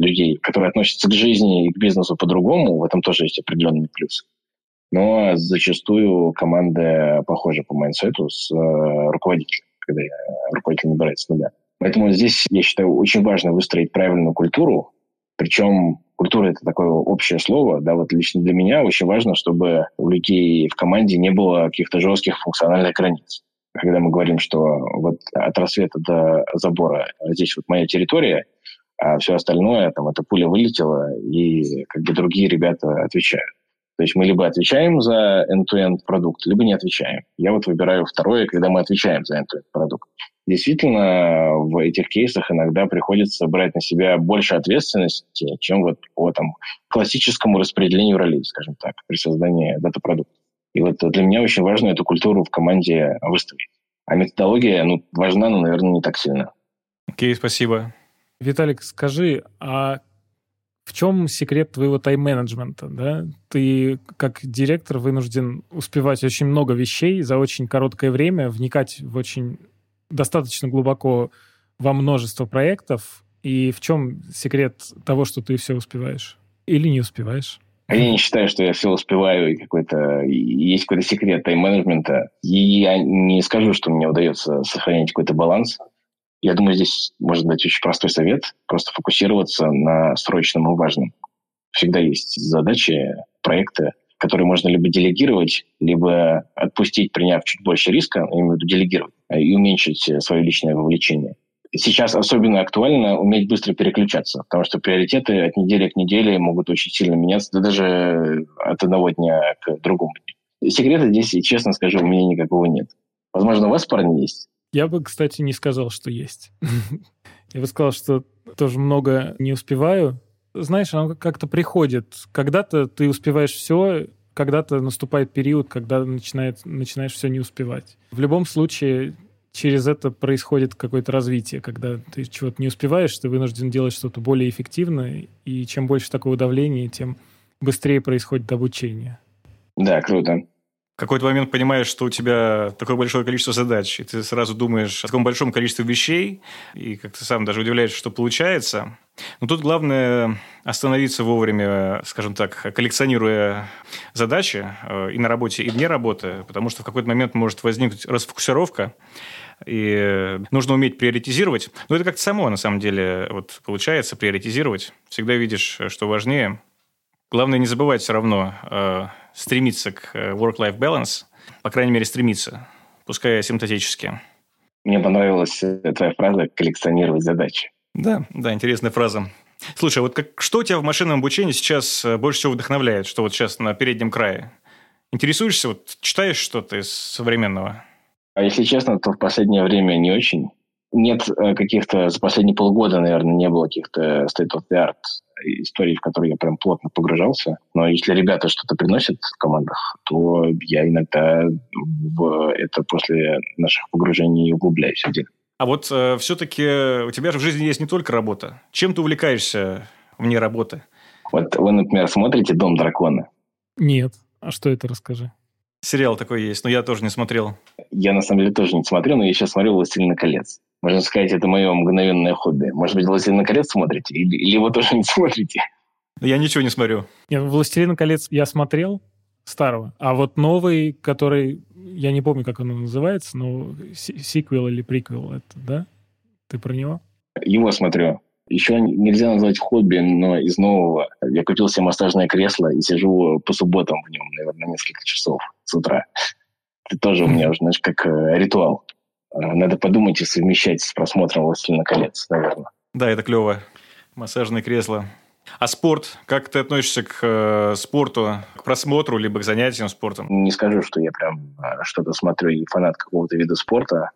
людей, которые относятся к жизни и к бизнесу по-другому. В этом тоже есть определенный плюс. Но зачастую команда похожа по mindset у с руководителем, когда руководитель набирается с нуля. Поэтому здесь, я считаю, очень важно выстроить правильную культуру. Причем культура – это такое общее слово. Да, вот лично для меня очень важно, чтобы у людей в команде не было каких-то жестких функциональных границ. Когда мы говорим, что вот от рассвета до забора здесь вот моя территория, а все остальное, там, эта пуля вылетела, и как бы другие ребята отвечают. То есть мы либо отвечаем за end-to-end продукт, либо не отвечаем. Я вот выбираю второе, когда мы отвечаем за end-to-end продукт. Действительно, в этих кейсах иногда приходится брать на себя больше ответственности, чем вот по там, классическому распределению ролей, скажем так, при создании дата-продукта. И вот для меня очень важно эту культуру в команде выставить. А методология ну, важна, но, наверное, не так сильно. Окей, okay, спасибо. Виталик, скажи, а в чем секрет твоего тайм-менеджмента? Да? Ты как директор вынужден успевать очень много вещей за очень короткое время, вникать в очень достаточно глубоко во множество проектов. И в чем секрет того, что ты все успеваешь? Или не успеваешь? Я не считаю, что я все успеваю, и какой-то есть какой-то секрет тайм-менеджмента. И я не скажу, что мне удается сохранять какой-то баланс. Я думаю, здесь можно дать очень простой совет. Просто фокусироваться на срочном и важном. Всегда есть задачи, проекты, которые можно либо делегировать, либо отпустить, приняв чуть больше риска, виду делегировать, и уменьшить свое личное вовлечение. Сейчас особенно актуально уметь быстро переключаться, потому что приоритеты от недели к неделе могут очень сильно меняться, да даже от одного дня к другому. Секрета здесь, честно скажу, у меня никакого нет. Возможно, у вас, парни, есть? Я бы, кстати, не сказал, что есть. Я бы сказал, что тоже много не успеваю. Знаешь, оно как-то приходит. Когда-то ты успеваешь все, когда-то наступает период, когда начинает, начинаешь все не успевать. В любом случае, через это происходит какое-то развитие. Когда ты чего-то не успеваешь, ты вынужден делать что-то более эффективное, и чем больше такого давления, тем быстрее происходит обучение. Да, круто какой-то момент понимаешь, что у тебя такое большое количество задач, и ты сразу думаешь о таком большом количестве вещей, и как ты сам даже удивляешься, что получается. Но тут главное остановиться вовремя, скажем так, коллекционируя задачи э, и на работе, и вне работы, потому что в какой-то момент может возникнуть расфокусировка, и нужно уметь приоритизировать. Но это как-то само, на самом деле, вот получается приоритизировать. Всегда видишь, что важнее. Главное не забывать все равно э, стремиться к э, work-life balance, по крайней мере, стремиться, пускай асимптотически. Мне понравилась твоя фраза «коллекционировать задачи». Да, да, интересная фраза. Слушай, вот как, что тебя в машинном обучении сейчас э, больше всего вдохновляет, что вот сейчас на переднем крае? Интересуешься, вот читаешь что-то из современного? А если честно, то в последнее время не очень. Нет э, каких-то, за последние полгода, наверное, не было каких-то state of the art историй, в которые я прям плотно погружался. Но если ребята что-то приносят в командах, то я иногда в это после наших погружений углубляюсь в дело. А вот э, все-таки у тебя же в жизни есть не только работа. Чем ты увлекаешься вне работы? Вот вы, например, смотрите «Дом дракона»? Нет. А что это, расскажи. Сериал такой есть, но я тоже не смотрел. Я, на самом деле, тоже не смотрел, но я сейчас смотрю «Властелина колец». Можно сказать, это мое мгновенное хобби. Может быть, «Властелин колец» смотрите? Или, или его тоже не смотрите? Я ничего не смотрю. Нет, «Властелин колец» я смотрел, старого. А вот новый, который, я не помню, как он называется, но сиквел или приквел, это, да? Ты про него? Его смотрю. Еще нельзя назвать хобби, но из нового. Я купил себе массажное кресло и сижу по субботам в нем, наверное, несколько часов с утра. Это тоже у меня уже, знаешь, как э, ритуал. Э, надо подумать и совмещать с просмотром «Властелина колец», наверное. Да, это клево. Массажное кресло. А спорт? Как ты относишься к э, спорту, к просмотру, либо к занятиям спортом? Не скажу, что я прям э, что-то смотрю и фанат какого-то вида спорта.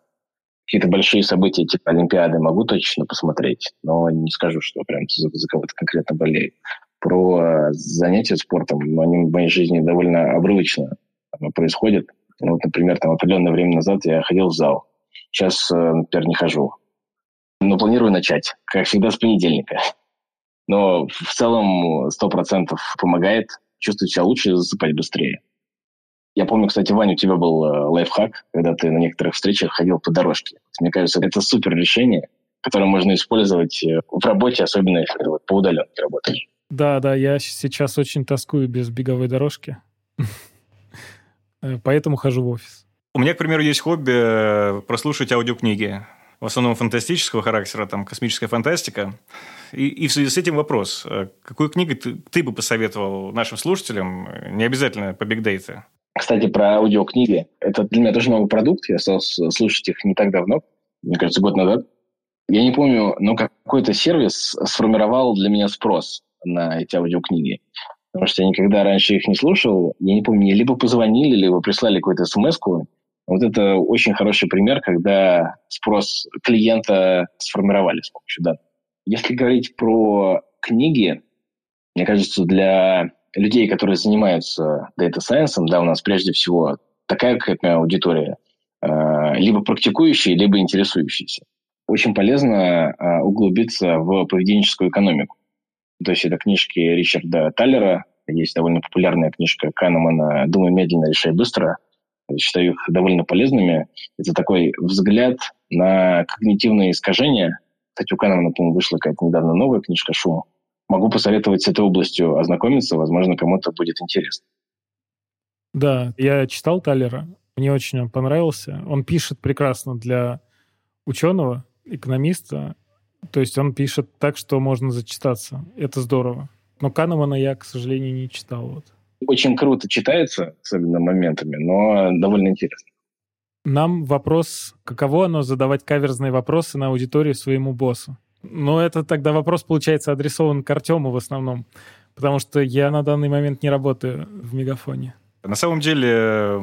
Какие-то большие события типа Олимпиады могу точно посмотреть, но не скажу, что прям за, за кого-то конкретно болею. Про э, занятия спортом, ну, они в моей жизни довольно обрывочно происходят. Ну, вот, например, там определенное время назад я ходил в зал. Сейчас, э, например, не хожу. но планирую начать, как всегда, с понедельника. Но в целом 100% помогает чувствовать себя лучше и засыпать быстрее. Я помню, кстати, Ваня, у тебя был э, лайфхак, когда ты на некоторых встречах ходил по дорожке. Мне кажется, это супер решение, которое можно использовать э, в работе, особенно если ты по удаленке работаешь. Да, да, я сейчас очень тоскую без беговой дорожки. Поэтому хожу в офис. У меня, к примеру, есть хобби прослушать аудиокниги. В основном фантастического характера, там, космическая фантастика. И, и в связи с этим вопрос. Какую книгу ты, ты бы посоветовал нашим слушателям, не обязательно по бигдейта? Кстати, про аудиокниги. Это для меня тоже новый продукт. Я стал слушать их не так давно, мне кажется, год назад. Я не помню, но какой-то сервис сформировал для меня спрос на эти аудиокниги. Потому что я никогда раньше их не слушал. Я не помню, мне либо позвонили, либо прислали какую-то смс. Вот это очень хороший пример, когда спрос клиента сформировали с помощью данных. Если говорить про книги, мне кажется, для людей, которые занимаются Data Science, да, у нас прежде всего такая какая-то аудитория, э, либо практикующие, либо интересующиеся. Очень полезно э, углубиться в поведенческую экономику. То есть это книжки Ричарда Таллера, есть довольно популярная книжка Канемана «Думай медленно, решай быстро». Считаю их довольно полезными. Это такой взгляд на когнитивные искажения. Кстати, у Канемана, по-моему, вышла какая-то недавно новая книжка «Шум», могу посоветовать с этой областью ознакомиться, возможно, кому-то будет интересно. Да, я читал Талера, мне очень он понравился. Он пишет прекрасно для ученого, экономиста, то есть он пишет так, что можно зачитаться. Это здорово. Но Канемана я, к сожалению, не читал. Вот. Очень круто читается, особенно моментами, но довольно интересно. Нам вопрос, каково оно задавать каверзные вопросы на аудиторию своему боссу? Но это тогда вопрос, получается, адресован к Артему в основном, потому что я на данный момент не работаю в Мегафоне. На самом деле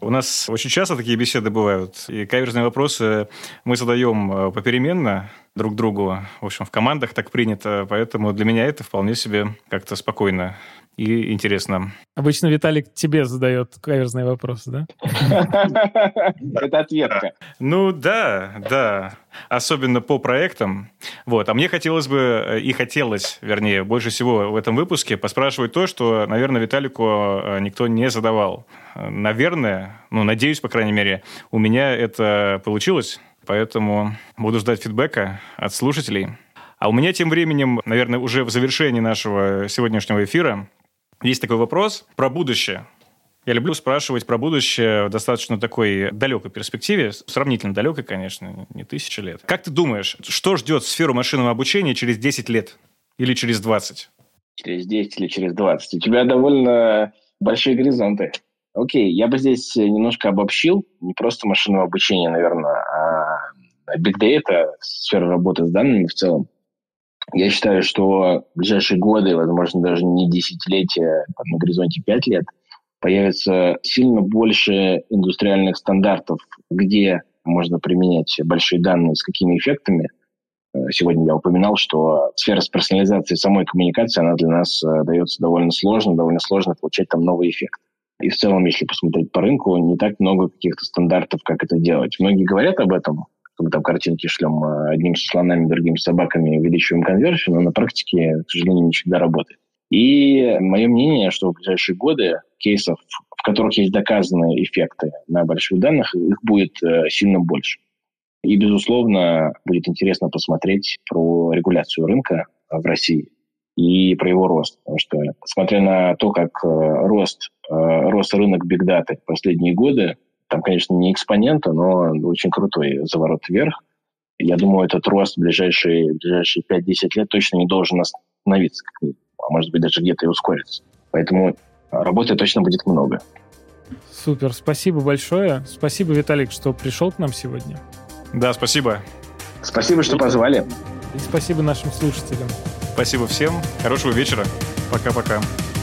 у нас очень часто такие беседы бывают, и каверзные вопросы мы задаем э, попеременно друг другу. В общем, в командах так принято, поэтому для меня это вполне себе как-то спокойно и интересно. Обычно Виталик тебе задает каверзные вопросы, да? Это ответка. Ну да, да. Особенно по проектам. Вот. А мне хотелось бы, э, и хотелось, вернее, больше всего в этом выпуске поспрашивать то, что, наверное, Виталику э, никто не задавал. Наверное, ну, надеюсь, по крайней мере, у меня это получилось. Поэтому буду ждать фидбэка от слушателей. А у меня тем временем, наверное, уже в завершении нашего сегодняшнего эфира есть такой вопрос про будущее. Я люблю спрашивать про будущее в достаточно такой далекой перспективе, сравнительно далекой, конечно, не тысячи лет. Как ты думаешь, что ждет сферу машинного обучения через 10 лет или через 20? Через 10 или через 20. У тебя довольно большие горизонты. Окей, я бы здесь немножко обобщил, не просто машинного обучения, наверное, а big data, сфера работы с данными в целом. Я считаю, что в ближайшие годы, возможно, даже не десятилетия, там, на горизонте пять лет, появится сильно больше индустриальных стандартов, где можно применять большие данные, с какими эффектами. Э, сегодня я упоминал, что сфера с персонализацией самой коммуникации, она для нас э, дается довольно сложно, довольно сложно получать там новый эффект. И в целом, если посмотреть по рынку, не так много каких-то стандартов, как это делать. Многие говорят об этом, мы там картинки шлем э, одним со слонами, другим собаками, увеличиваем конверсию, но на практике, к сожалению, не всегда работает. И мое мнение, что в ближайшие годы кейсов, в которых есть доказанные эффекты на больших данных, их будет э, сильно больше. И, безусловно, будет интересно посмотреть про регуляцию рынка в России и про его рост. Потому что, смотря на то, как э, рост, рос рынок бигдаты в последние годы, там, конечно, не экспонента, но очень крутой заворот вверх. Я думаю, этот рост в ближайшие, в ближайшие 5-10 лет точно не должен остановиться, а может быть даже где-то и ускориться. Поэтому работы точно будет много. Супер, спасибо большое. Спасибо, Виталик, что пришел к нам сегодня. Да, спасибо. Спасибо, что позвали. И спасибо нашим слушателям. Спасибо всем. Хорошего вечера. Пока-пока. Пока. -пока. Пока.